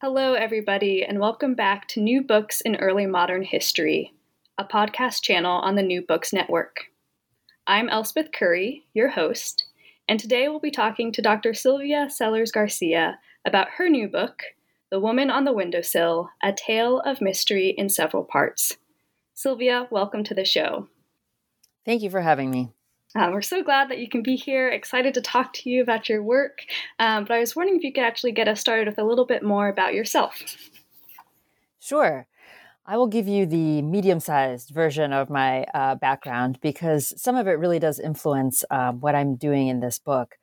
Hello, everybody, and welcome back to New Books in Early Modern History, a podcast channel on the New Books Network. I'm Elspeth Curry, your host, and today we'll be talking to Dr. Sylvia Sellers Garcia about her new book, The Woman on the Windowsill A Tale of Mystery in Several Parts. Sylvia, welcome to the show. Thank you for having me. Uh, we're so glad that you can be here, excited to talk to you about your work. Um, but I was wondering if you could actually get us started with a little bit more about yourself. Sure. I will give you the medium sized version of my uh, background because some of it really does influence um, what I'm doing in this book.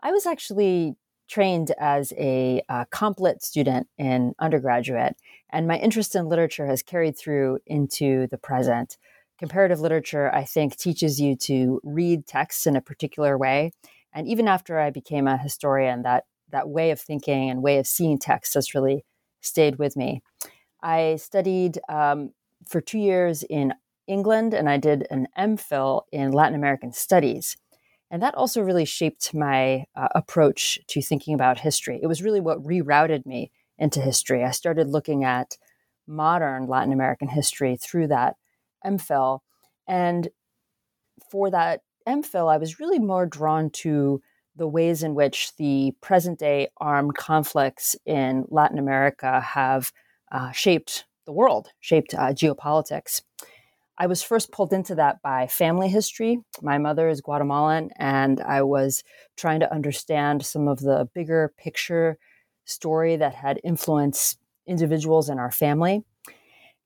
I was actually trained as a uh, comp lit student in undergraduate, and my interest in literature has carried through into the present comparative literature, I think, teaches you to read texts in a particular way. And even after I became a historian, that that way of thinking and way of seeing text has really stayed with me. I studied um, for two years in England, and I did an MPhil in Latin American studies. And that also really shaped my uh, approach to thinking about history. It was really what rerouted me into history. I started looking at modern Latin American history through that MPhil. And for that MPhil, I was really more drawn to the ways in which the present day armed conflicts in Latin America have uh, shaped the world, shaped uh, geopolitics. I was first pulled into that by family history. My mother is Guatemalan, and I was trying to understand some of the bigger picture story that had influenced individuals in our family.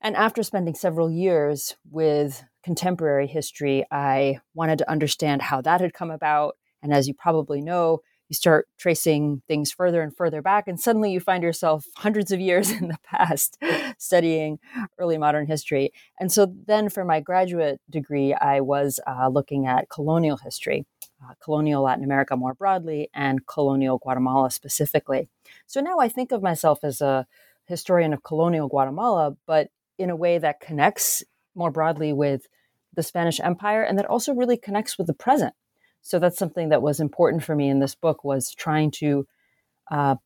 And after spending several years with contemporary history, I wanted to understand how that had come about. And as you probably know, you start tracing things further and further back, and suddenly you find yourself hundreds of years in the past studying early modern history. And so then for my graduate degree, I was uh, looking at colonial history, uh, colonial Latin America more broadly, and colonial Guatemala specifically. So now I think of myself as a historian of colonial Guatemala, but in a way that connects more broadly with the Spanish Empire and that also really connects with the present. So that's something that was important for me in this book was trying to uh,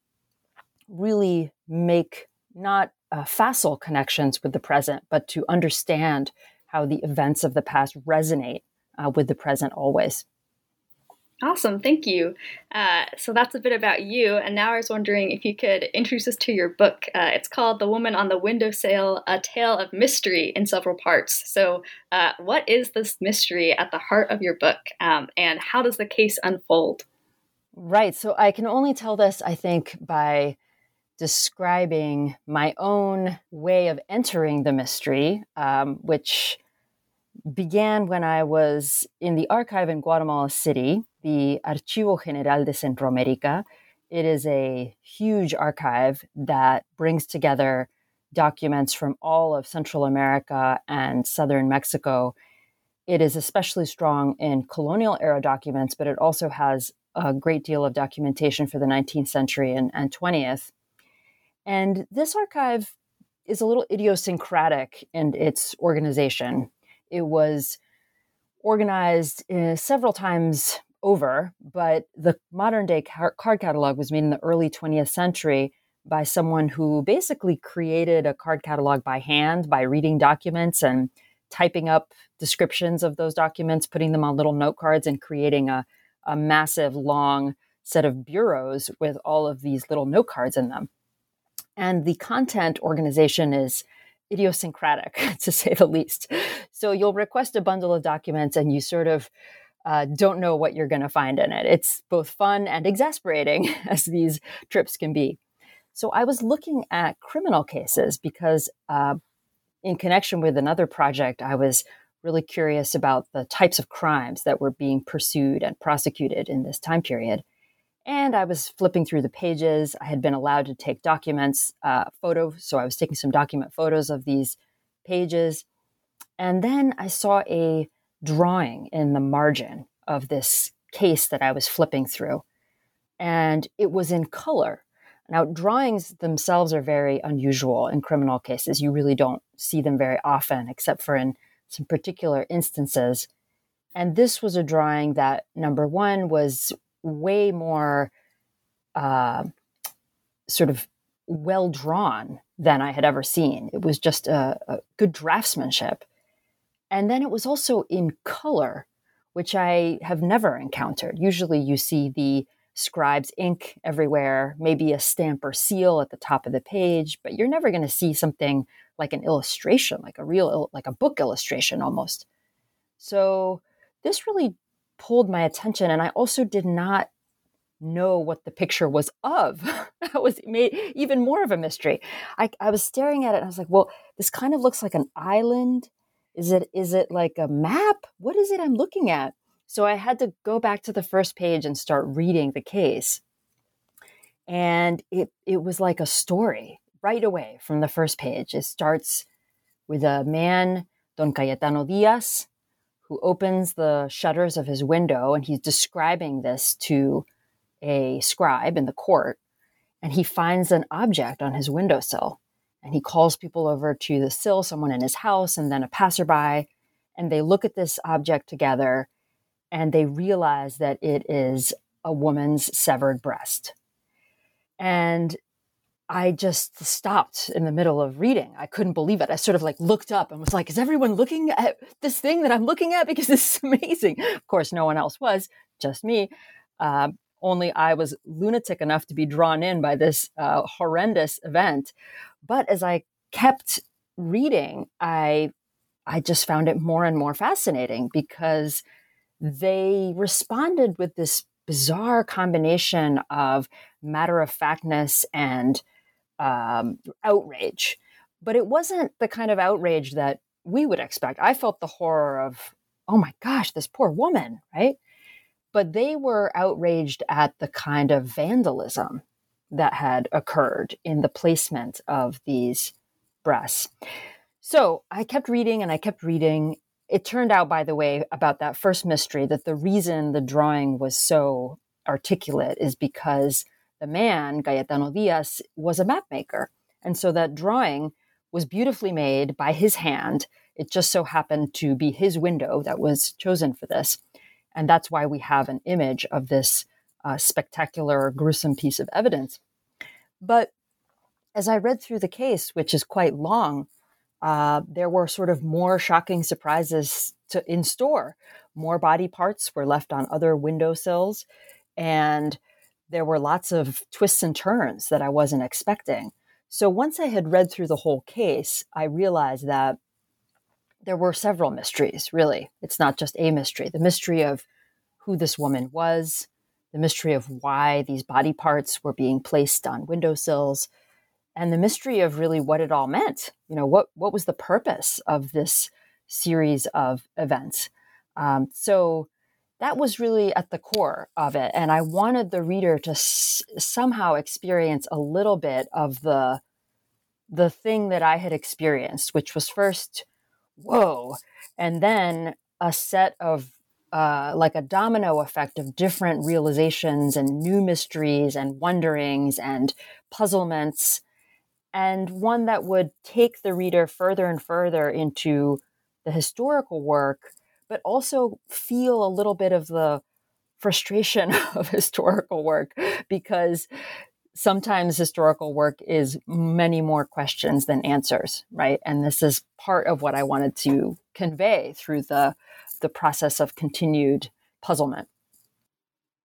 really make not uh, facile connections with the present, but to understand how the events of the past resonate uh, with the present always. Awesome, thank you. Uh, so that's a bit about you. And now I was wondering if you could introduce us to your book. Uh, it's called The Woman on the Windowsill A Tale of Mystery in Several Parts. So, uh, what is this mystery at the heart of your book, um, and how does the case unfold? Right. So, I can only tell this, I think, by describing my own way of entering the mystery, um, which began when I was in the archive in Guatemala City, the Archivo General de Centroamérica. It is a huge archive that brings together documents from all of Central America and southern Mexico. It is especially strong in colonial era documents, but it also has a great deal of documentation for the 19th century and, and 20th. And this archive is a little idiosyncratic in its organization. It was organized uh, several times over, but the modern day car- card catalog was made in the early 20th century by someone who basically created a card catalog by hand by reading documents and typing up descriptions of those documents, putting them on little note cards, and creating a, a massive long set of bureaus with all of these little note cards in them. And the content organization is idiosyncratic, to say the least. So you'll request a bundle of documents and you sort of uh, don't know what you're going to find in it. It's both fun and exasperating, as these trips can be. So I was looking at criminal cases because, uh, in connection with another project, I was really curious about the types of crimes that were being pursued and prosecuted in this time period. And I was flipping through the pages. I had been allowed to take documents, uh, photos. So I was taking some document photos of these pages. And then I saw a drawing in the margin of this case that I was flipping through. And it was in color. Now, drawings themselves are very unusual in criminal cases. You really don't see them very often, except for in some particular instances. And this was a drawing that, number one, was way more uh, sort of well drawn than I had ever seen. It was just a, a, good draftsmanship. And then it was also in color, which I have never encountered. Usually you see the scribe's ink everywhere, maybe a stamp or seal at the top of the page, but you're never going to see something like an illustration, like a real, like a book illustration almost. So this really pulled my attention. And I also did not know what the picture was of. that was made even more of a mystery. I, I was staring at it and I was like, well, this kind of looks like an island. Is it is it like a map? What is it I'm looking at? So I had to go back to the first page and start reading the case. And it it was like a story right away from the first page. It starts with a man, Don Cayetano Diaz, who opens the shutters of his window and he's describing this to a scribe in the court. And he finds an object on his windowsill and he calls people over to the sill, someone in his house, and then a passerby. And they look at this object together and they realize that it is a woman's severed breast. And I just stopped in the middle of reading. I couldn't believe it. I sort of like looked up and was like, is everyone looking at this thing that I'm looking at? Because this is amazing. Of course, no one else was, just me. Uh, only I was lunatic enough to be drawn in by this uh, horrendous event. But as I kept reading, I I just found it more and more fascinating because they responded with this bizarre combination of matter of factness and um, outrage. But it wasn't the kind of outrage that we would expect. I felt the horror of, oh my gosh, this poor woman, right? But they were outraged at the kind of vandalism that had occurred in the placement of these breasts. So I kept reading and I kept reading. It turned out, by the way, about that first mystery, that the reason the drawing was so articulate is because the man, Cayetano Diaz, was a map maker. And so that drawing was beautifully made by his hand. It just so happened to be his window that was chosen for this. And that's why we have an image of this uh, spectacular, gruesome piece of evidence. But as I read through the case, which is quite long, uh, there were sort of more shocking surprises to, in store. More body parts were left on other windowsills, and there were lots of twists and turns that I wasn't expecting. So once I had read through the whole case, I realized that there were several mysteries, really. It's not just a mystery. The mystery of who this woman was, the mystery of why these body parts were being placed on windowsills, and the mystery of really what it all meant. You know, what, what was the purpose of this series of events? Um, so that was really at the core of it. And I wanted the reader to s- somehow experience a little bit of the the thing that I had experienced, which was first, whoa, and then a set of uh, like a domino effect of different realizations and new mysteries and wonderings and puzzlements, and one that would take the reader further and further into the historical work but also feel a little bit of the frustration of historical work because sometimes historical work is many more questions than answers right? And this is part of what i wanted to convey through the the process of continued puzzlement.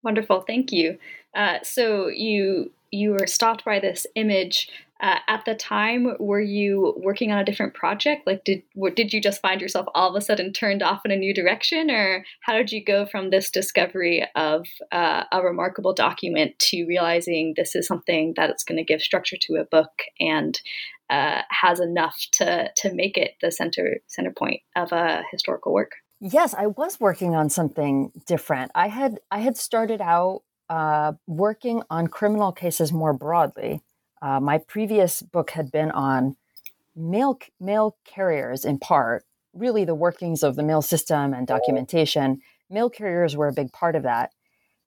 Wonderful thank you. Uh, so you you were stopped by this image uh, at the time were you working on a different project? Like did did you just find yourself all of a sudden turned off in a new direction? Or how did you go from this discovery of uh, a remarkable document to realizing this is something that it's going to give structure to a book and uh, has enough to to make it the center center point of a historical work? Yes i was working on something different. I had i had started out uh, working on criminal cases more broadly. Uh, my previous book had been on mail mail carriers in part, really the workings of the mail system and documentation. Mail carriers were a big part of that,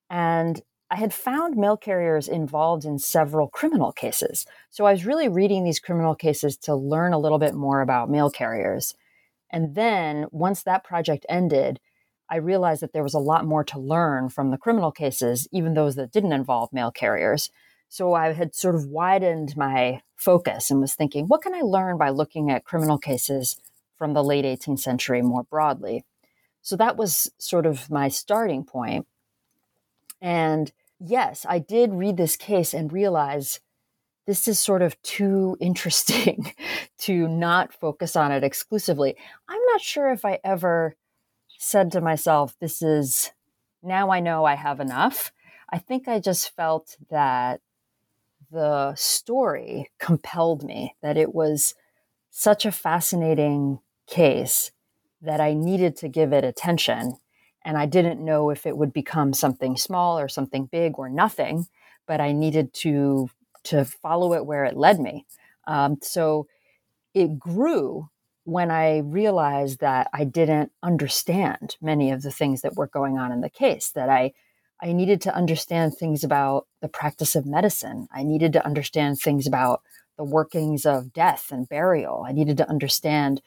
and I had found mail carriers involved in several criminal cases. So I was really reading these criminal cases to learn a little bit more about mail carriers. And then once that project ended, I realized that there was a lot more to learn from the criminal cases, even those that didn't involve mail carriers. So I had sort of widened my focus and was thinking, what can I learn by looking at criminal cases from the late 18th century more broadly? So that was sort of my starting point. And yes, I did read this case and realize this is sort of too interesting to not focus on it exclusively. I'm not sure if I ever said to myself, this is now I know I have enough. I think I just felt that the story compelled me, that it was such a fascinating case that I needed to give it attention. And I didn't know if it would become something small or something big or nothing, but I needed to to follow it where it led me. Um, so it grew when I realized that I didn't understand many of the things that were going on in the case, that I I needed to understand things about the practice of medicine. I needed to understand things about the workings of death and burial. I needed to understand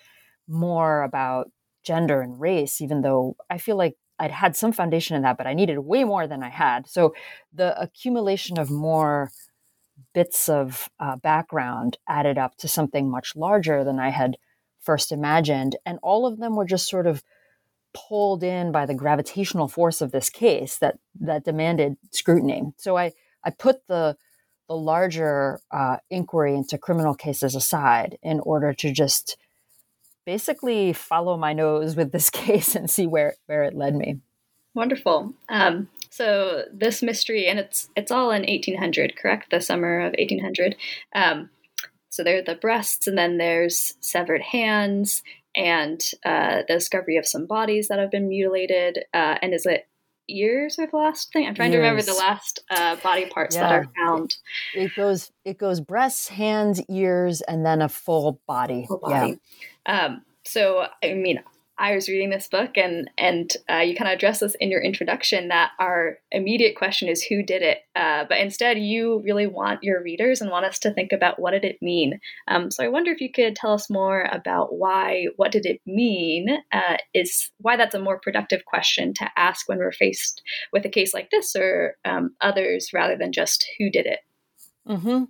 more about gender and race, even though I feel like I'd had some foundation in that, but I needed way more than I had. So the accumulation of more bits of uh, background added up to something much larger than I had first imagined. And all of them were just sort of pulled in by the gravitational force of this case that that demanded scrutiny. So I I put the the larger uh, inquiry into criminal cases aside in order to just basically follow my nose with this case and see where where it led me. Wonderful. Um, so this mystery, and it's it's all in 1800, correct? The summer of 1800. Um, so there are the breasts, and then there's severed hands, and uh, the discovery of some bodies that have been mutilated. Uh, and is it ears or the last thing? I'm trying ears. to remember the last uh, body parts yeah. that are found. It goes it goes breasts, hands, ears, and then a full body. Full body. Yeah. Um, so I mean, I was reading this book, and and uh, you kind of address this in your introduction that our immediate question is who did it, uh, but instead you really want your readers and want us to think about what did it mean. Um, so I wonder if you could tell us more about why what did it mean uh, is why that's a more productive question to ask when we're faced with a case like this or um, others rather than just who did it. Mm-hmm.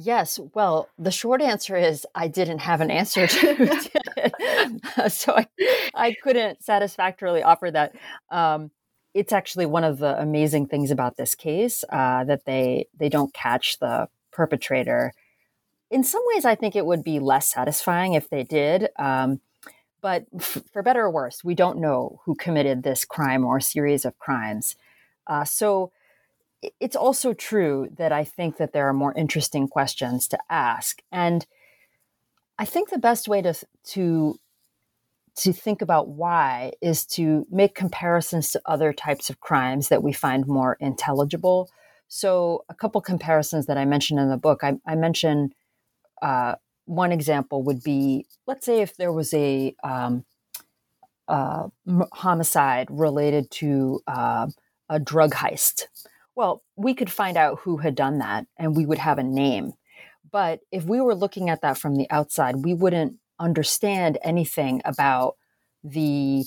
Yes. Well, the short answer is I didn't have an answer to it. so I, I couldn't satisfactorily offer that. Um, it's actually one of the amazing things about this case uh, that they they don't catch the perpetrator. In some ways, I think it would be less satisfying if they did. Um, but f- for better or worse, we don't know who committed this crime or series of crimes. Uh, so it's also true that I think that there are more interesting questions to ask. And I think the best way to, to, to think about why is to make comparisons to other types of crimes that we find more intelligible. So, a couple comparisons that I mentioned in the book, I, I mentioned uh, one example would be let's say if there was a um, uh, homicide related to uh, a drug heist. Well, we could find out who had done that and we would have a name. But if we were looking at that from the outside, we wouldn't understand anything about the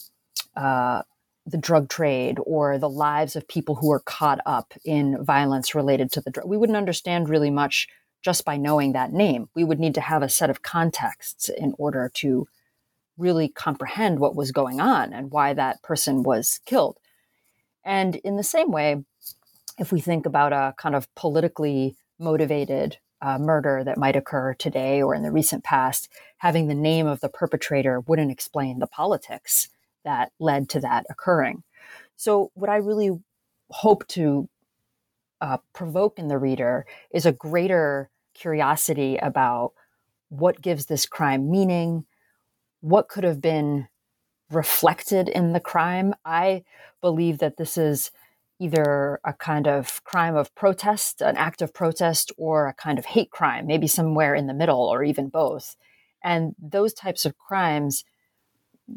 uh, the drug trade or the lives of people who are caught up in violence related to the drug. We wouldn't understand really much just by knowing that name. We would need to have a set of contexts in order to really comprehend what was going on and why that person was killed. And in the same way, if we think about a kind of politically motivated uh, murder that might occur today or in the recent past, having the name of the perpetrator wouldn't explain the politics that led to that occurring. So, what I really hope to uh, provoke in the reader is a greater curiosity about what gives this crime meaning, what could have been reflected in the crime. I believe that this is either a kind of crime of protest, an act of protest, or a kind of hate crime, maybe somewhere in the middle or even both. And those types of crimes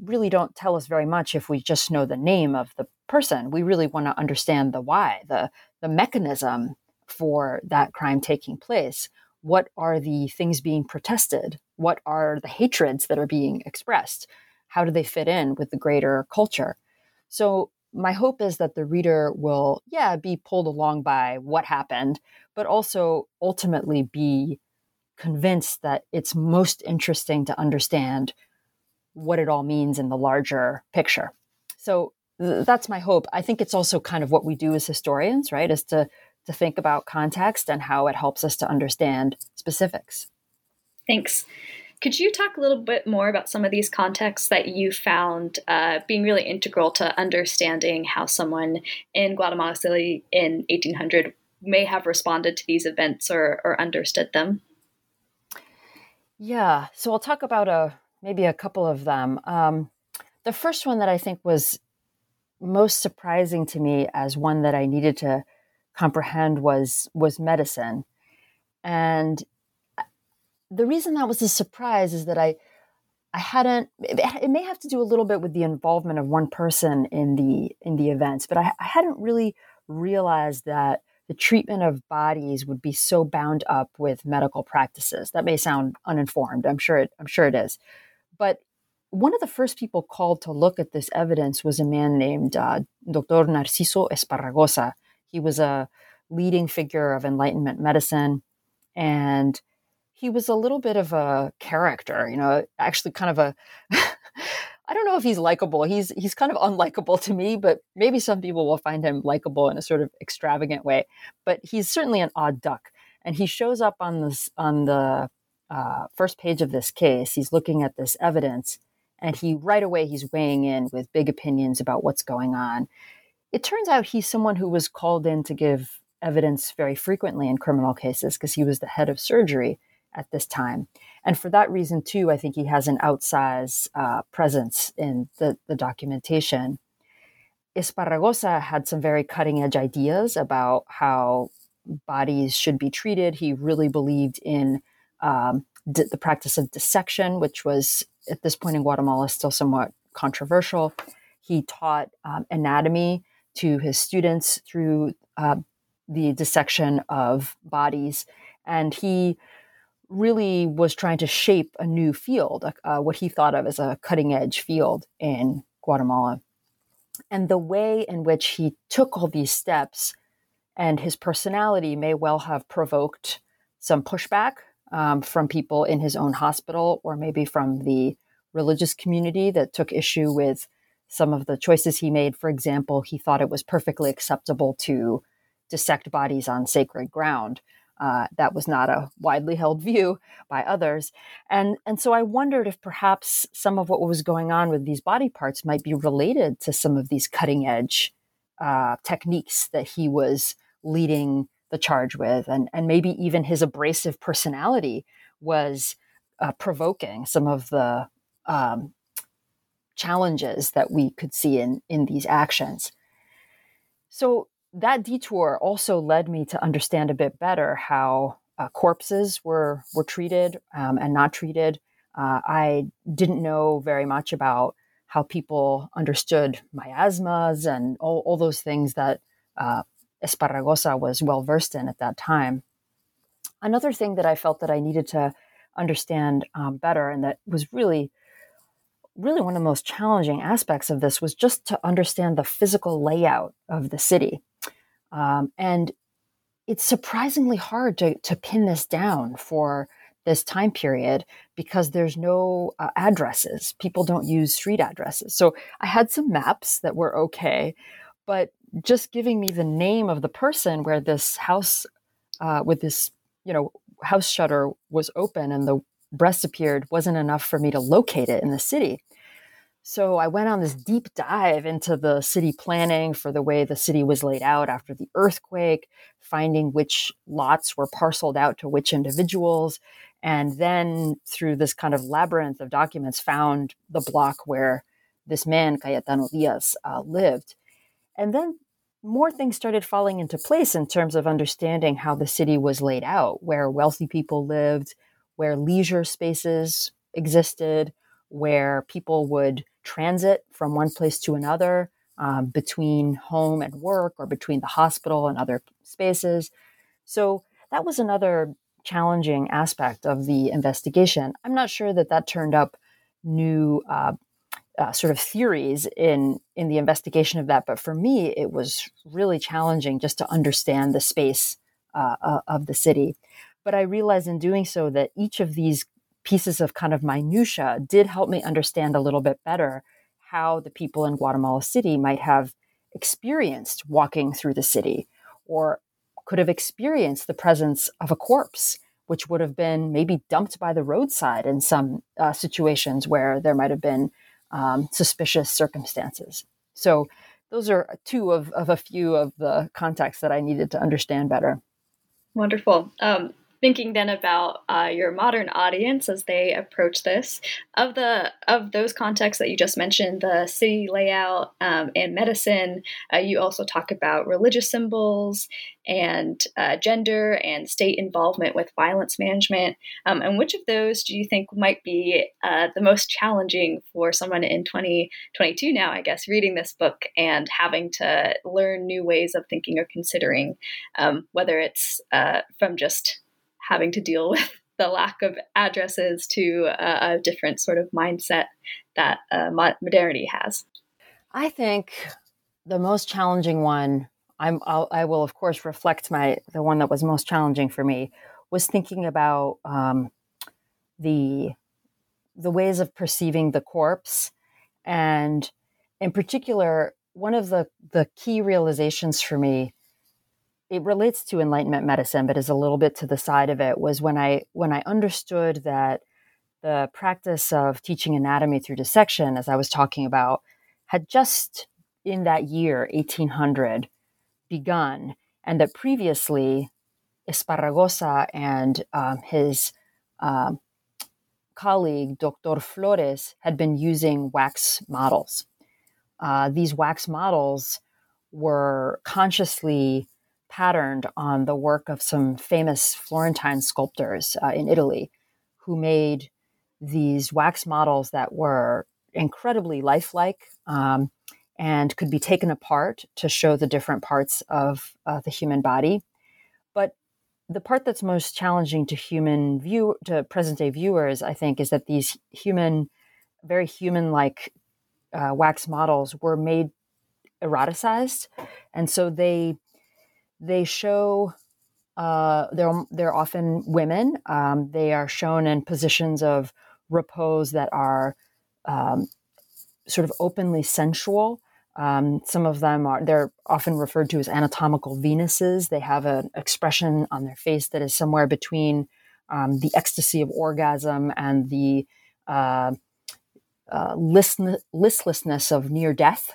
really don't tell us very much if we just know the name of the person. We really want to understand the why, the, the mechanism for that crime taking place. What are the things being protested? What are the hatreds that are being expressed? How do they fit in with the greater culture? So, my hope is that the reader will, yeah, be pulled along by what happened, but also ultimately be convinced that it's most interesting to understand what it all means in the larger picture. So th- that's my hope. I think it's also kind of what we do as historians, right? Is to to think about context and how it helps us to understand specifics. Thanks. Could you talk a little bit more about some of these contexts that you found uh, being really integral to understanding how someone in Guatemala City in 1800 may have responded to these events or, or understood them? Yeah, so I'll talk about a maybe a couple of them. Um, the first one that I think was most surprising to me as one that I needed to comprehend was was medicine, and uh, the reason that was a surprise is that I I hadn't. It may have to do a little bit with the involvement of one person in the in the events, but I, I hadn't really realized that the treatment of bodies would be so bound up with medical practices. That may sound uninformed. I'm sure it, I'm sure it is. But one of the first people called to look at this evidence was a man named uh, Dr. Narciso Esparragosa. He was a leading figure of Enlightenment medicine, and he was a little bit of a character, you know, actually kind of a I don't know if he's likable. He's he's kind of unlikable to me, but maybe some people will find him likable in a sort of extravagant way. But he's certainly an odd duck, and he shows up on this on the uh, first page of this case. He's looking at this evidence, and he right away he's weighing in with big opinions about what's going on. It turns out he's someone who was called in to give evidence very frequently in criminal cases because he was the head of surgery at this time. And for that reason, too, I think he has an outsized uh, presence in the, the documentation. Esparragosa had some very cutting edge ideas about how bodies should be treated. He really believed in um, d- the practice of dissection, which was at this point in Guatemala still somewhat controversial. He taught um, anatomy to his students through uh, the dissection of bodies. And he really was trying to shape a new field, uh, what he thought of as a cutting edge field in Guatemala. And the way in which he took all these steps and his personality may well have provoked some pushback um, from people in his own hospital or maybe from the religious community that took issue with some of the choices he made. For example, he thought it was perfectly acceptable to dissect bodies on sacred ground. Uh, that was not a widely held view by others. And, and so I wondered if perhaps some of what was going on with these body parts might be related to some of these cutting edge uh, techniques that he was leading the charge with. And, and maybe even his abrasive personality was uh, provoking some of the um, challenges that we could see in, in these actions. So that detour also led me to understand a bit better how uh, corpses were were treated um, and not treated. Uh, I didn't know very much about how people understood miasmas and all, all those things that uh, Esparragosa was well versed in at that time. Another thing that I felt that I needed to understand um, better, and that was really, really one of the most challenging aspects of this, was just to understand the physical layout of the city. Um, and it's surprisingly hard to, to pin this down for this time period because there's no uh, addresses. People don't use street addresses. So I had some maps that were okay, but just giving me the name of the person where this house uh, with this, you know, house shutter was open and the breast appeared wasn't enough for me to locate it in the city. So I went on this deep dive into the city planning for the way the city was laid out after the earthquake, finding which lots were parceled out to which individuals. And then through this kind of labyrinth of documents, found the block where this man, Cayetano Diaz, uh, lived. And then more things started falling into place in terms of understanding how the city was laid out, where wealthy people lived, where leisure spaces existed, where people would transit from one place to another um, between home and work or between the hospital and other spaces. So that was another challenging aspect of the investigation. I'm not sure that that turned up new uh, uh, sort of theories in in the investigation of that, but for me, it was really challenging just to understand the space uh, uh of the city. But I realized in doing so that each of these pieces of kind of minutia did help me understand a little bit better how the people in Guatemala City might have experienced walking through the city or could have experienced the presence of a corpse which would have been maybe dumped by the roadside in some uh, situations where there might have been um, suspicious circumstances. So, those are two of, of a few of the contexts that I needed to understand better. Wonderful. Um, thinking then about uh, your modern audience as they approach this. Of the of those contexts that you just mentioned the city layout um, and medicine uh, you also talk about religious symbols and uh, gender and state involvement with violence management. Um, and which of those do you think might be uh, the most challenging for someone in 2022 now i guess reading this book and having to learn new ways of thinking or considering um, whether it's uh, from just having to deal with the lack of addresses to a, different sort of mindset that uh, modernity has. I think the most challenging one, I'm, I'll, I will of course reflect my the one that was most challenging for me was thinking about um, the the ways of perceiving the corpse, and in particular, one of the the key realizations for me it relates to enlightenment medicine but is a little bit to the side of it was when i when i understood that the practice of teaching anatomy through dissection as i was talking about had just in that year 1800 begun and that previously esparragosa and um, his um, colleague dr flores had been using wax models. Uh, these wax models were consciously patterned on the work of some famous Florentine sculptors uh, in Italy who made these wax models that were incredibly lifelike um, and could be taken apart to show the different parts of uh, the human body. But the part that's most challenging to human view to present day viewers, I think, is that these human, very human like uh, wax models were made eroticized, and so they they show uh, they're they're often women. Um, they are shown in positions of repose that are um, sort of openly sensual. Um, some of them are they're often referred to as anatomical Venuses. They have an expression on their face that is somewhere between um, the ecstasy of orgasm and the uh, uh, listlessness of near death.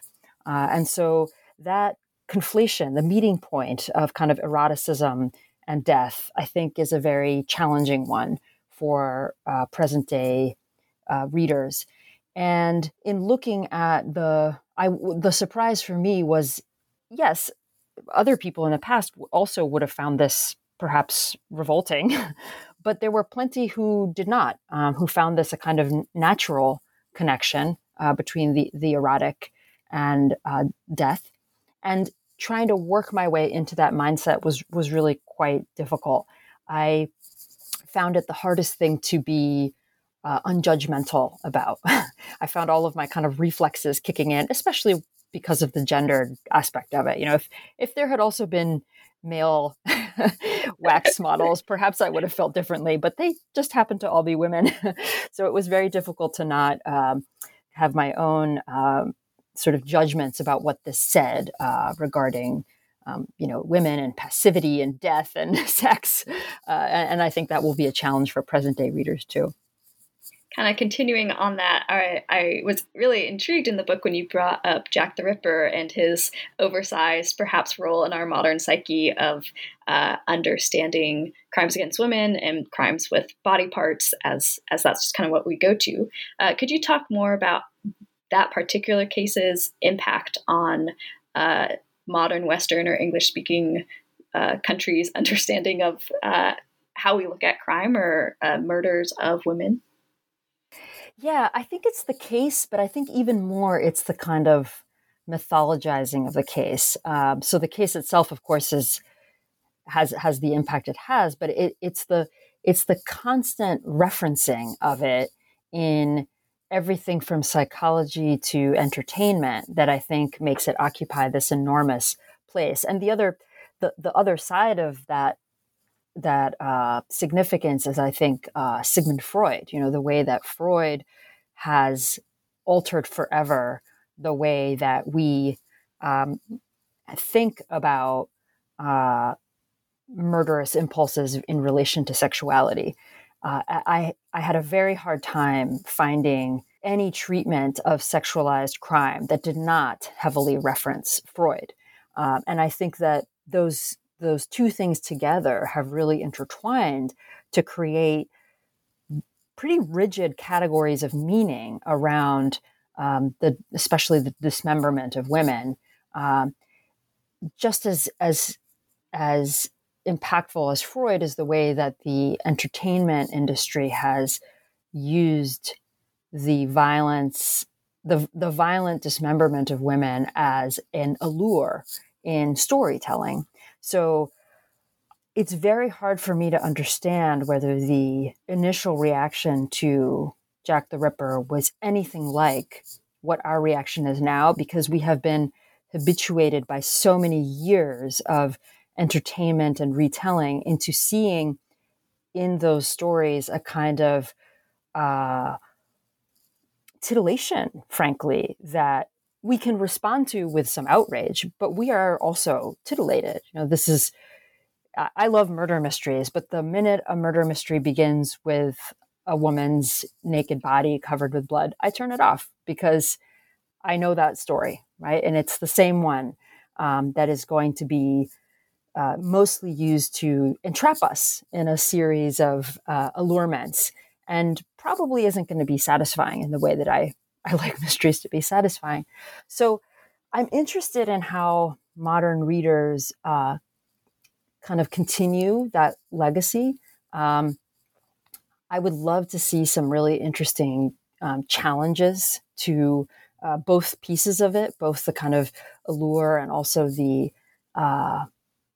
Uh, and so that conflation, the meeting point of kind of eroticism and death, I think is a very challenging one for uh, present day uh, readers. And in looking at the, I, the surprise for me was, yes, other people in the past also would have found this perhaps revolting, but there were plenty who did not, um, who found this a kind of natural connection uh, between the, the erotic and uh, death. And trying to work my way into that mindset was was really quite difficult. I found it the hardest thing to be uh, unjudgmental about. I found all of my kind of reflexes kicking in, especially because of the gender aspect of it. You know, if if there had also been male wax models, perhaps I would have felt differently. But they just happened to all be women, so it was very difficult to not um, have my own um, sort of judgments about what this said uh, regarding um, you know women and passivity and death and sex uh, and, and, i think that will be a challenge for present day readers too. Kind of continuing on that I, I was really intrigued in the book when you brought up jack the ripper and his oversized perhaps role in our modern psyche of uh, understanding crimes against women and crimes with body parts as as that's just kind of what we go to. Uh, could you talk more about that particular case's impact on uh, modern Western or English speaking uh, countries' understanding of uh, how we look at crime or uh, murders of women? Yeah, I think it's the case, but I think even more it's the kind of mythologizing of the case. Um, so the case itself, of course, is has has the impact it has, but it, it's the it's the constant referencing of it in everything from psychology to entertainment that I think makes it occupy this enormous place. And the other the, the other side of that that uh, significance is, I think, uh, Sigmund Freud. You know, the way that Freud has altered forever the way that we um, think about uh, murderous impulses in relation to sexuality. Uh, I, I had a very hard time finding any treatment of sexualized crime that did not heavily reference Freud. Um, and I think that those those two things together have really intertwined to create pretty rigid categories of meaning around um, the especially the dismemberment of women. Um, just as as as impactful as Freud is the way that the entertainment industry has used the violence, the, the violent dismemberment of women as an allure in storytelling. So it's very hard for me to understand whether the initial reaction to Jack the Ripper was anything like what our reaction is now because we have been habituated by so many years of entertainment and retelling into seeing in those stories a kind of uh, titillation, frankly, that we can respond to with some outrage, but we are also titillated. You know, this is, I love murder mysteries, but the minute a murder mystery begins with a woman's naked body covered with blood, I turn it off because I know that story, right? And it's the same one um, that is going to be uh, mostly used to entrap us in a series of uh, allurements and probably isn't going to be satisfying in the way that I, I like mysteries to be satisfying. So I'm interested in how modern readers uh, kind of continue that legacy. Um, I would love to see some really interesting um, challenges to uh, both pieces of it, both the kind of allure and also the uh,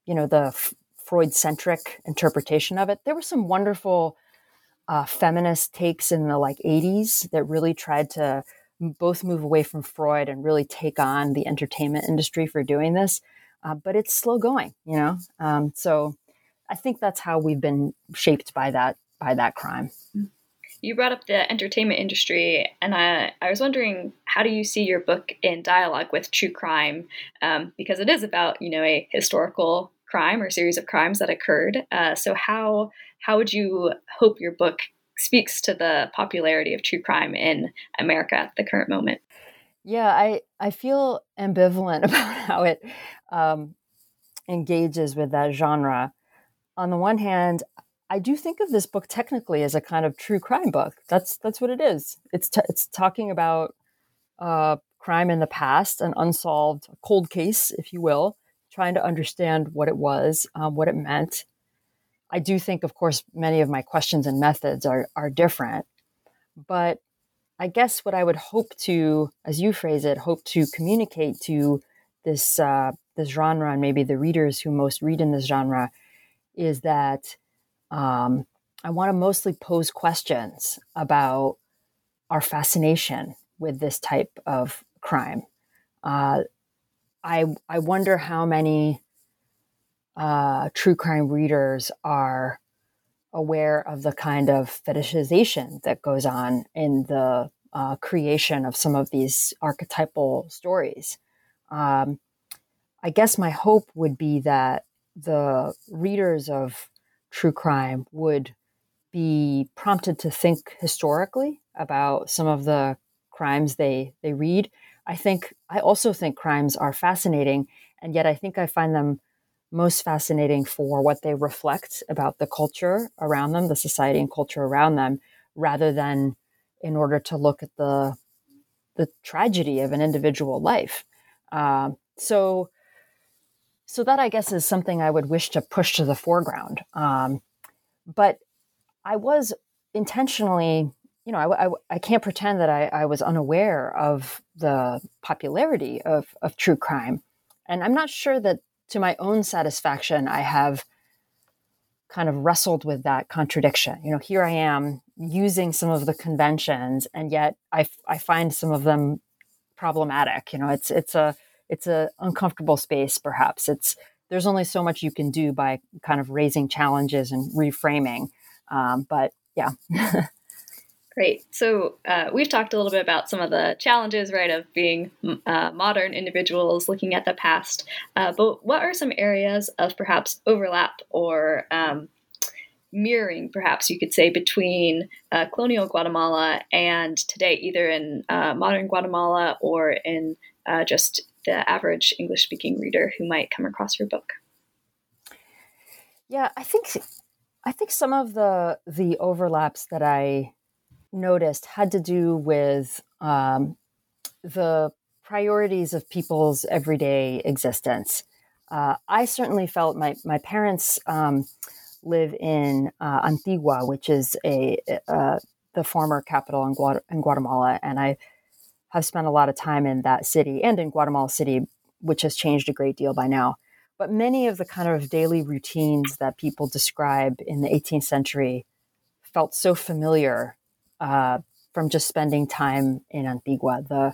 you know the F- Freud centric interpretation of it. There were some wonderful uh, feminist takes in the like 80s that really tried to both move away from Freud and really take on the entertainment industry for doing this. Uh, but it's slow going, you know. Um, so I think that's how we've been shaped by that by that crime. You brought up the entertainment industry, and I, I was wondering how do you see your book in dialogue with true crime? Um, because it is about you know a historical crime or series of crimes that occurred. Uh, so how how would you hope your book speaks to the popularity of true crime in America at the current moment? Yeah, I I feel ambivalent about how it um, engages with that genre. On the one hand, I do think of this book technically as a kind of true crime book. That's that's what it is. It's t- it's talking about uh, crime in the past, an unsolved cold case, if you will, trying to understand what it was, um, what it meant. I do think, of course, many of my questions and methods are, are different. But I guess what I would hope to, as you phrase it, hope to communicate to this uh, this genre and maybe the readers who most read in this genre is that um, I want to mostly pose questions about our fascination with this type of crime. Uh, I I wonder how many uh, true crime readers are aware of the kind of fetishization that goes on in the uh, creation of some of these archetypal stories. Um, I guess my hope would be that the readers of true crime would be prompted to think historically about some of the crimes they they read I think I also think crimes are fascinating, and yet I think I find them most fascinating for what they reflect about the culture around them, the society and culture around them, rather than in order to look at the the tragedy of an individual life. Uh, so so that I guess is something I would wish to push to the foreground. Um, but I was intentionally, you know, I, I, I can't pretend that I, I, was unaware of the popularity of, of true crime. And I'm not sure that to my own satisfaction, I have kind of wrestled with that contradiction. You know, here I am using some of the conventions, and yet I, I find some of them problematic. You know, it's it's a it's a uncomfortable space. Perhaps it's there's only so much you can do by kind of raising challenges and reframing. Um, but yeah. Great. So uh, we've talked a little bit about some of the challenges, right, of being uh, modern individuals looking at the past. Uh, but what are some areas of perhaps overlap or um, mirroring, perhaps you could say, between uh, colonial Guatemala and today, either in uh, modern Guatemala or in uh, just the average English speaking reader who might come across your book? Yeah, I think I think some of the the overlaps that I noticed had to do with um, the priorities of people's everyday existence. Uh, I certainly felt my my parents um, live in uh, Antigua, which is a the former capital in, in Guatemala, and I have spent a lot of time in that city and in Guatemala City, which has changed a great deal by now. But many of the kind of daily routines that people describe in the 18th century felt so familiar uh, from just spending time in Antigua. The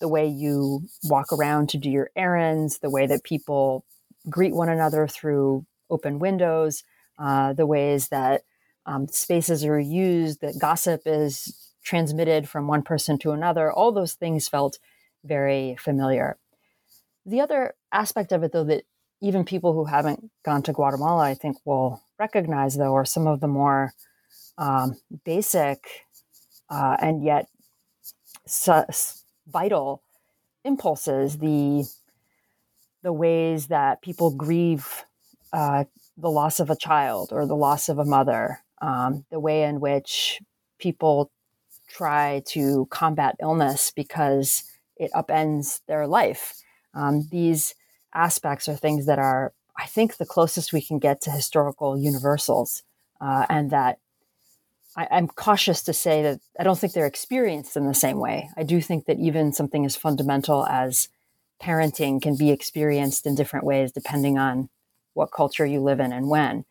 the way you walk around to do your errands, the way that people greet one another through open windows, uh, the ways that um, spaces are used, that gossip is transmitted from one person to another, all those things felt very familiar. The other aspect of it, though, that even people who haven't gone to Guatemala, I think, will recognize, though, are some of the more um, basic uh, and yet vital impulses, the the ways that people grieve uh, the loss of a child or the loss of a mother, um, the way in which people try to combat illness because it upends their life. Um, these aspects are things that are, I think, the closest we can get to historical universals, uh, and that I, I'm cautious to say that I don't think they're experienced in the same way. I do think that even something as fundamental as parenting can be experienced in different ways depending on what culture you live in and when.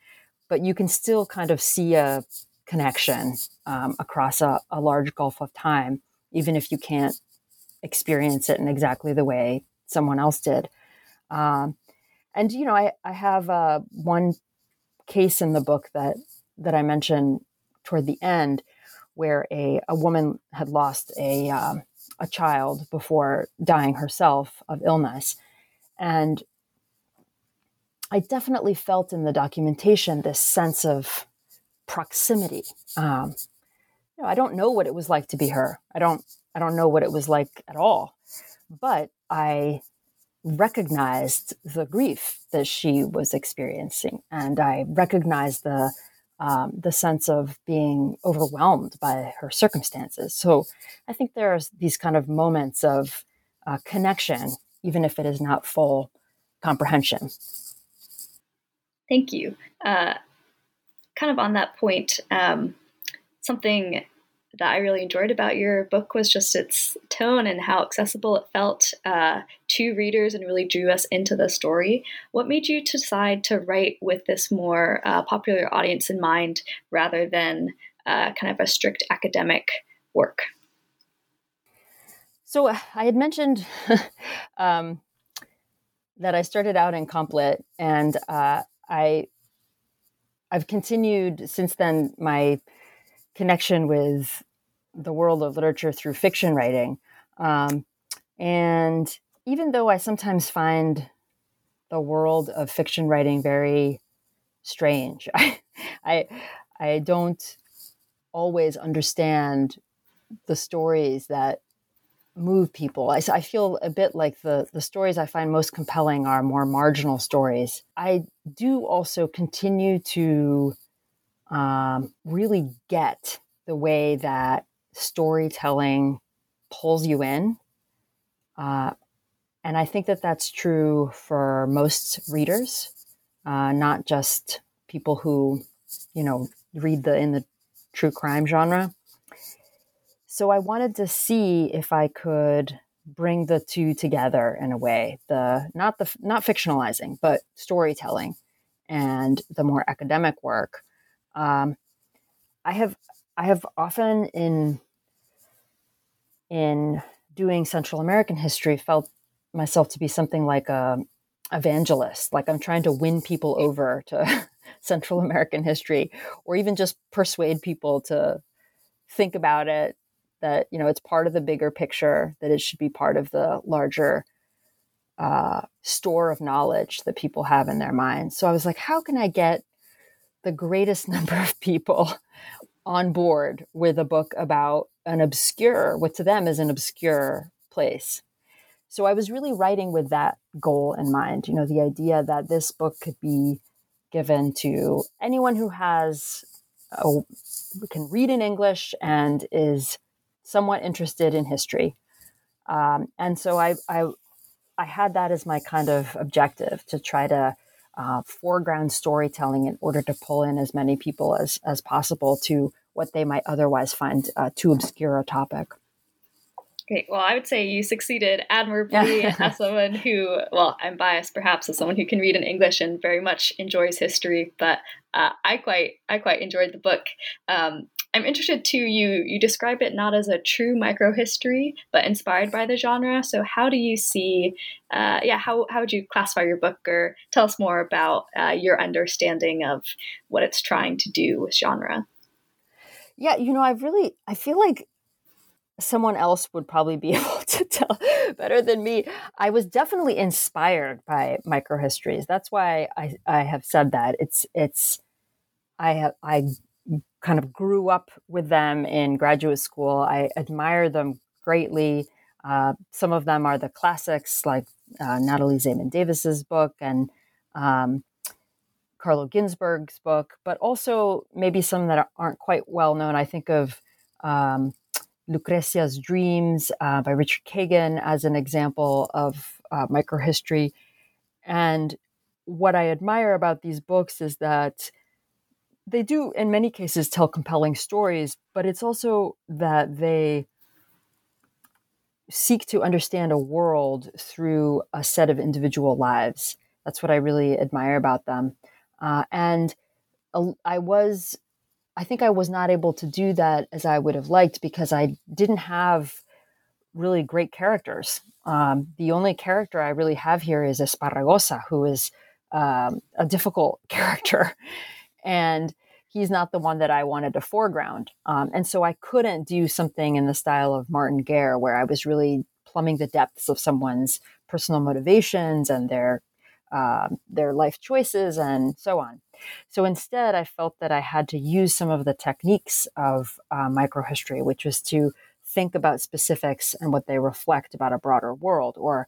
But you can still kind of see a connection um, across a, a, large gulf of time, even if you can't experience it in exactly the way someone else did. Um, and you know, I, I have uh, one case in the book that that I mentioned toward the end, where a, a woman had lost a um, a child before dying herself of illness, and I definitely felt in the documentation this sense of proximity. Um, you know, I don't know what it was like to be her. I don't. I don't know what it was like at all. But I recognized the grief that she was experiencing, and I recognized the um, the sense of being overwhelmed by her circumstances. So I think there are these kind of moments of uh, connection, even if it is not full comprehension. Thank you. Uh, kind of on that point, um, something that I really enjoyed about your book was just its tone and how accessible it felt uh, to readers and really drew us into the story. What made you decide to write with this more uh, popular audience in mind rather than uh, kind of a strict academic work? So uh, I had mentioned um, that I started out in comp lit and uh, I I've continued since then my connection with the world of literature through fiction writing. Um, and even though I sometimes find the world of fiction writing very strange, I, I, I don't always understand the stories that move people. I, I, feel a bit like the, the stories I find most compelling are more marginal stories. I do also continue to um, really get the way that storytelling pulls you in. Uh, and I think that that's true for most readers, uh, not just people who, you know, read the in the true crime genre. So I wanted to see if I could bring the two together in a way the not the not fictionalizing but storytelling and the more academic work. Um, i have i have often in in doing central american history felt myself to be something like a evangelist like i'm trying to win people over to central american history or even just persuade people to think about it that you know it's part of the bigger picture that it should be part of the larger uh, store of knowledge that people have in their minds so i was like how can i get the greatest number of people on board with a book about an obscure what to them is an obscure place? So i was really writing with that goal in mind you know the idea that this book could be given to anyone who has a, can read in english and is somewhat interested in history. Um, and so I, I, I, had that as my kind of objective to try to uh, foreground storytelling in order to pull in as many people as, as possible to what they might otherwise find uh, too obscure a topic. Great. Well, I would say you succeeded admirably as someone who, well, I'm biased perhaps as someone who can read in English and very much enjoys history, but uh, I quite, I quite enjoyed the book. Um, I'm interested too. You you describe it not as a true microhistory, but inspired by the genre. So how do you see? Uh, yeah, how how would you classify your book, or tell us more about uh, your understanding of what it's trying to do with genre? Yeah, you know, I've really I feel like someone else would probably be able to tell better than me. I was definitely inspired by microhistories. That's why I I have said that. It's it's I have I kind of grew up with them in graduate school. I admire them greatly. Uh, some of them are the classics, like uh, Natalie Zemon Davis's book and um, Carlo Ginzburg's book, but also maybe some that aren't quite well known. I think of um, Lucrecia's Dreams uh, by Richard Kagan as an example of uh, microhistory. And what I admire about these books is that they do in many cases tell compelling stories but it's also that they seek to understand a world through a set of individual lives. That's what i really admire about them. Uh, and i was i think i was not able to do that as i would have liked because i didn't have really great characters. Um, the only character i really have here is esparragosa who is um, a difficult character and he's not the one that I wanted to foreground. Um, and so I couldn't do something in the style of Martin Guerre, where I was really plumbing the depths of someone's personal motivations and their uh, their life choices and so on. So instead, I felt that I had to use some of the techniques of uh, microhistory, which was to think about specifics and what they reflect about a broader world, or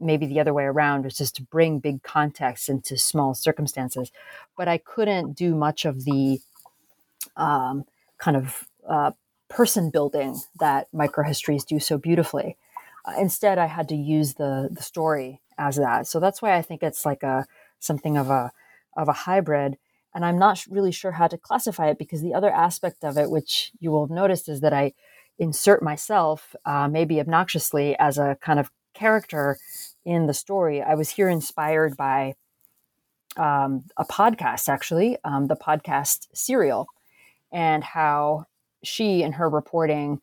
maybe the other way around was just to bring big context into small circumstances. But I couldn't do much of the um, kind of uh, person building that microhistories do so beautifully. Uh, instead, I had to use the the story as that. So that's why I think it's like a something of a of a hybrid. And I'm not really sure how to classify it because the other aspect of it, which you will have noticed, is that I insert myself, uh, maybe obnoxiously, as a kind of character in the story. I was here inspired by um, a podcast, actually, um, the podcast Serial, and how she, in her reporting,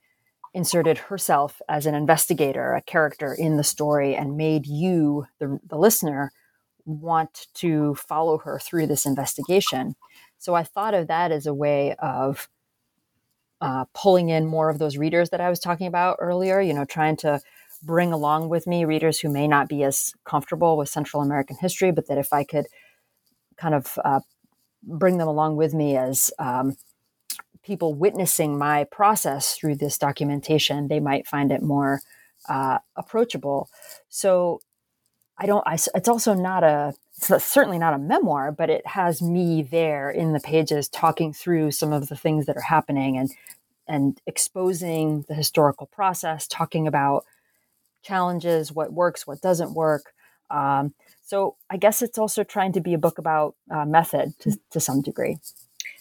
inserted herself as an investigator, a character in the story, and made you, the, the listener, want to follow her through this investigation. So I thought of that as a way of uh, pulling in more of those readers that I was talking about earlier, you know, trying to bring along with me readers who may not be as comfortable with Central American history, but that if I could kind of uh, bring them along with me as um, people witnessing my process through this documentation, they might find it more uh, approachable. So I don't. I, it's also not a. It's certainly not a memoir, but it has me there in the pages talking through some of the things that are happening and and exposing the historical process, talking about challenges, what works, what doesn't work. Um, so I guess it's also trying to be a book about uh, method to, to some degree.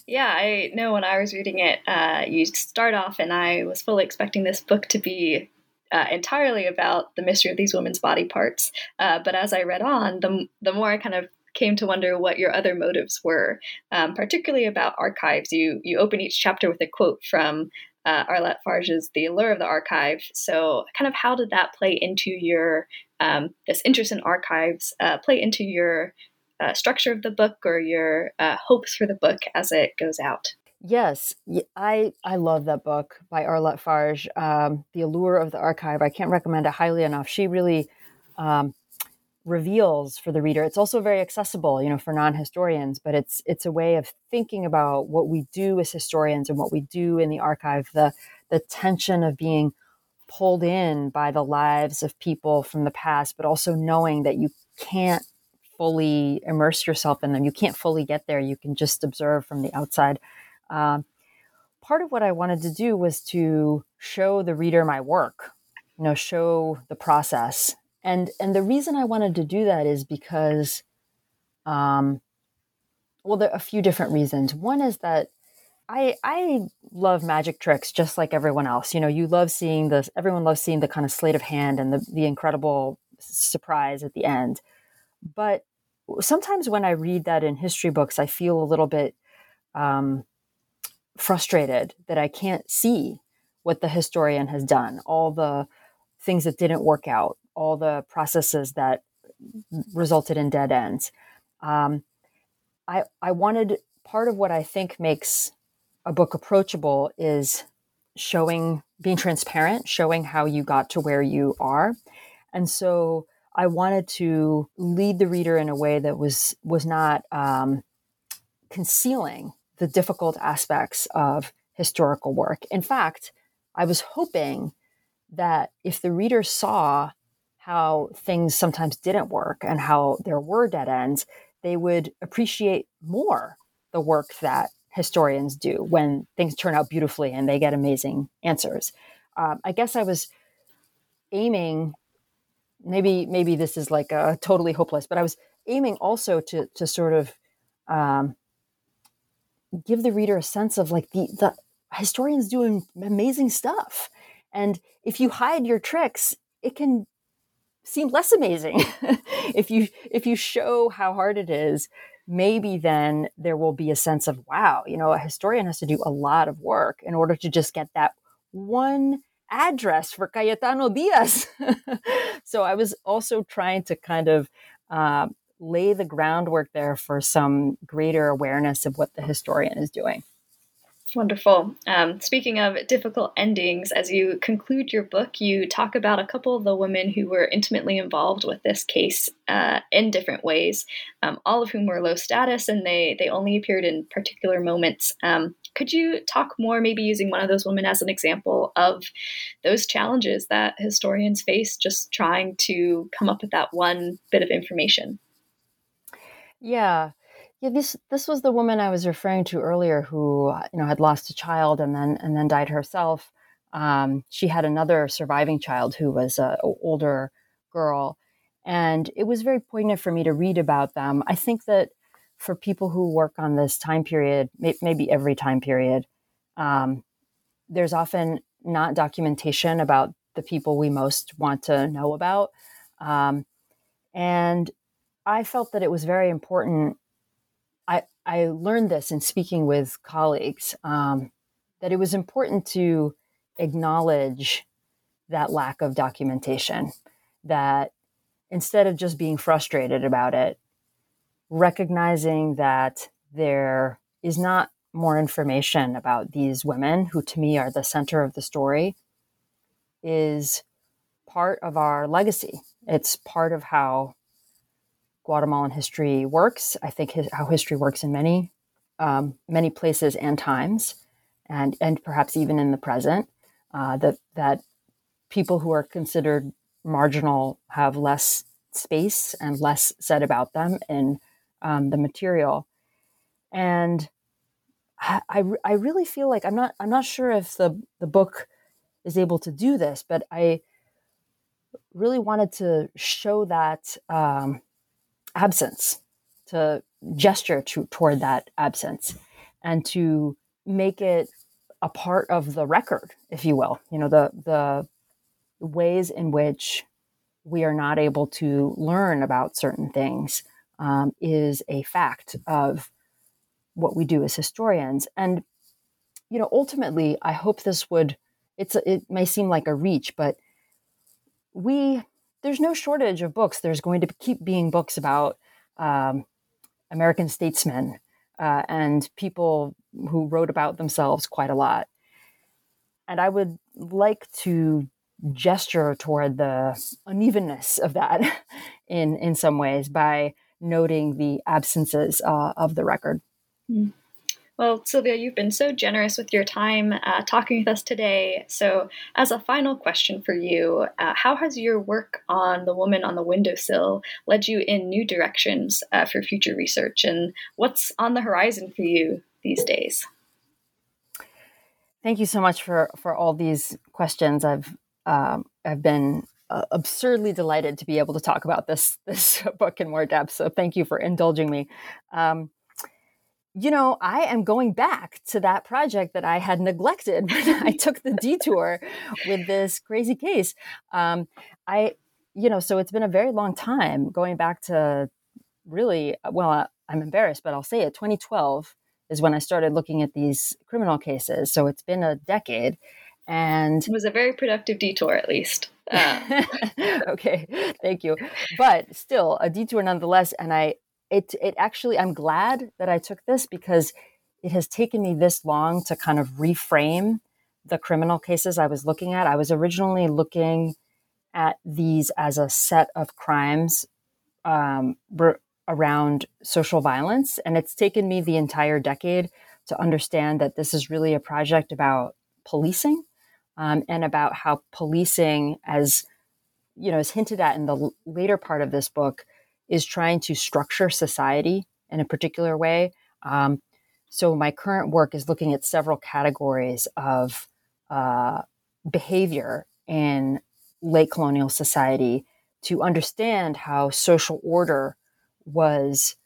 Yeah, I know when I was reading it, uh, you start off, and I was fully expecting this book to be uh, entirely about the mystery of these women's body parts. Uh, but as I read on, the, the more I kind of came to wonder what your other motives were, um, particularly about archives. You you open each chapter with a quote from uh, Arlette Farge's The Allure of the Archive. So, kind of how did that play into your um, this interest in archives uh, play into your uh, structure of the book or your uh, hopes for the book as it goes out? Yes, I I love that book by Arlette Farge, um, The Allure of the Archive. I can't recommend it highly enough. She really um, reveals for the reader. It's also very accessible, you know, for non-historians, but it's it's a way of thinking about what we do as historians and what we do in the archive. The the tension of being pulled in by the lives of people from the past, but also knowing that you can't fully immerse yourself in them. You can't fully get there. You can just observe from the outside. Um, part of what I wanted to do was to show the reader my work, you know, show the process. And and the reason I wanted to do that is because, um, well, there are a few different reasons. One is that I I love magic tricks just like everyone else. You know, you love seeing this. Everyone loves seeing the kind of sleight of hand and the the incredible surprise at the end. But sometimes when I read that in history books, I feel a little bit um, frustrated that I can't see what the historian has done, all the things that didn't work out, all the processes that resulted in dead ends. Um, I I wanted part of what I think makes a book approachable is showing being transparent showing how you got to where you are and so i wanted to lead the reader in a way that was was not um, concealing the difficult aspects of historical work in fact i was hoping that if the reader saw how things sometimes didn't work and how there were dead ends they would appreciate more the work that historians do when things turn out beautifully and they get amazing answers. Um, I guess I was aiming. Maybe maybe this is like a totally hopeless, but I was aiming also to to sort of um, give the reader a sense of like the the historians doing amazing stuff, and if you hide your tricks, it can seem less amazing. if you if you show how hard it is, maybe then there will be a sense of, wow, you know, a historian has to do a lot of work in order to just get that one address for Cayetano Diaz. so I was also trying to kind of uh, lay the groundwork there for some greater awareness of what the historian is doing. Wonderful. Um, speaking of difficult endings, as you conclude your book, you talk about a couple of the women who were intimately involved with this case uh, in different ways, um, all of whom were low status and they, they only appeared in particular moments. Um, could you talk more, maybe using one of those women as an example of those challenges that historians face just trying to come up with that one bit of information? Yeah. Yeah, this this was the woman I was referring to earlier, who you know had lost a child and then and then died herself. Um, she had another surviving child who was an older girl, and it was very poignant for me to read about them. I think that for people who work on this time period, may, maybe every time period, um, there's often not documentation about the people we most want to know about, um, and I felt that it was very important I, learned this in speaking with colleagues um, that it was important to acknowledge that lack of documentation, that instead of just being frustrated about it, recognizing that there is not more information about these women, who to me are the center of the story, is part of our legacy. It's part of how Guatemalan history works. I think his, how history works in many um, many places and times, and and perhaps even in the present. Uh, that that people who are considered marginal have less space and less said about them in um, the material, and I, I, really feel like I'm not I'm not sure if the the book is able to do this, but I really wanted to show that um, absence, to gesture to, toward that absence, and to make it a part of the record, if you will. You know, the the ways in which we are not able to learn about certain things um, is a fact of what we do as historians. And you know, ultimately, I hope this would. It's it may seem like a reach, but we there's no shortage of books. There's going to keep being books about um, American statesmen uh, and people who wrote about themselves quite a lot. And I would like to gesture toward the unevenness of that in in some ways by noting the absences uh, of the record. Mm. Well, Sylvia, you've been so generous with your time uh, talking with us today. So, as a final question for you, uh, how has your work on the woman on the windowsill led you in new directions uh, for future research? And what's on the horizon for you these days? Thank you so much for for all these questions. I've um, I've been uh, absurdly delighted to be able to talk about this this book in more depth. So thank you for indulging me. Um, you know, I am going back to that project that I had neglected when I took the detour with this crazy case. Um, I, you know, so it's been a very long time going back to really, well, I'm embarrassed, but I'll say it 2012 is when I started looking at these criminal cases. So it's been a decade. And it was a very productive detour, at least. Uh. okay, thank you. But still, a detour nonetheless. And I, it it actually I'm glad that I took this because it has taken me this long to kind of reframe the criminal cases I was looking at. I was originally looking at these as a set of crimes um, around social violence, and it's taken me the entire decade to understand that this is really a project about policing um, and about how policing, as you know, is hinted at in the later part of this book, is trying to structure society in a particular way. Um, so my current work is looking at several categories of uh, behavior in late colonial society to understand how social order was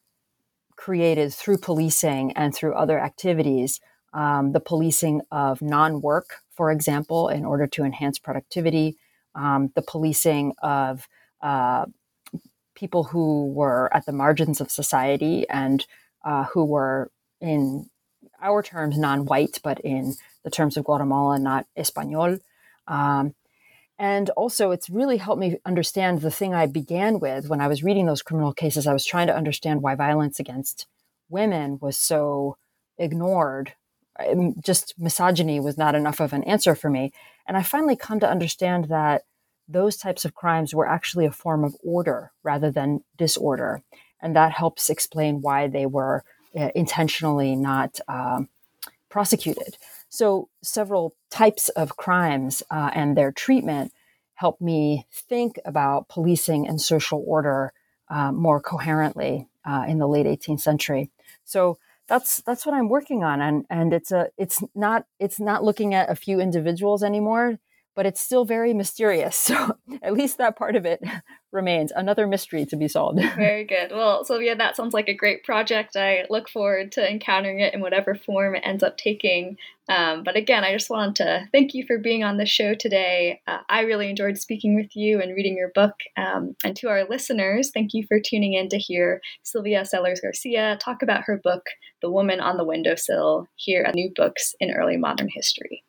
created through policing and through other activities. Um, the policing of non work, for example, in order to enhance productivity, um, the policing of uh, people who were at the margins of society and uh, who were, in our terms, non white, but in the terms of Guatemala, not Espanol. Um, and also, it's really helped me understand the thing I began with when I was reading those criminal cases. I was trying to understand why violence against women was so ignored. Just misogyny was not enough of an answer for me. And I finally come to understand that those types of crimes were actually a form of order rather than disorder. And that helps explain why they were uh, intentionally not um, prosecuted. So, several types of crimes uh, and their treatment help me think about policing and social order uh, more coherently uh, in the late 18th century. So, that's that's what I'm working on, and and it's a it's not it's not looking at a few individuals anymore but it's still very mysterious. So at least that part of it remains another mystery to be solved. Very good. Well, Sylvia, that sounds like a great project. I look forward to encountering it in whatever form it ends up taking. Um, but again, I just wanted to thank you for being on the show today. Uh, I really enjoyed speaking with you and reading your book. Um, and to our listeners, thank you for tuning in to hear Sylvia Sellers Garcia talk about her book, The Woman on the Windowsill, here at New Books in Early Modern History.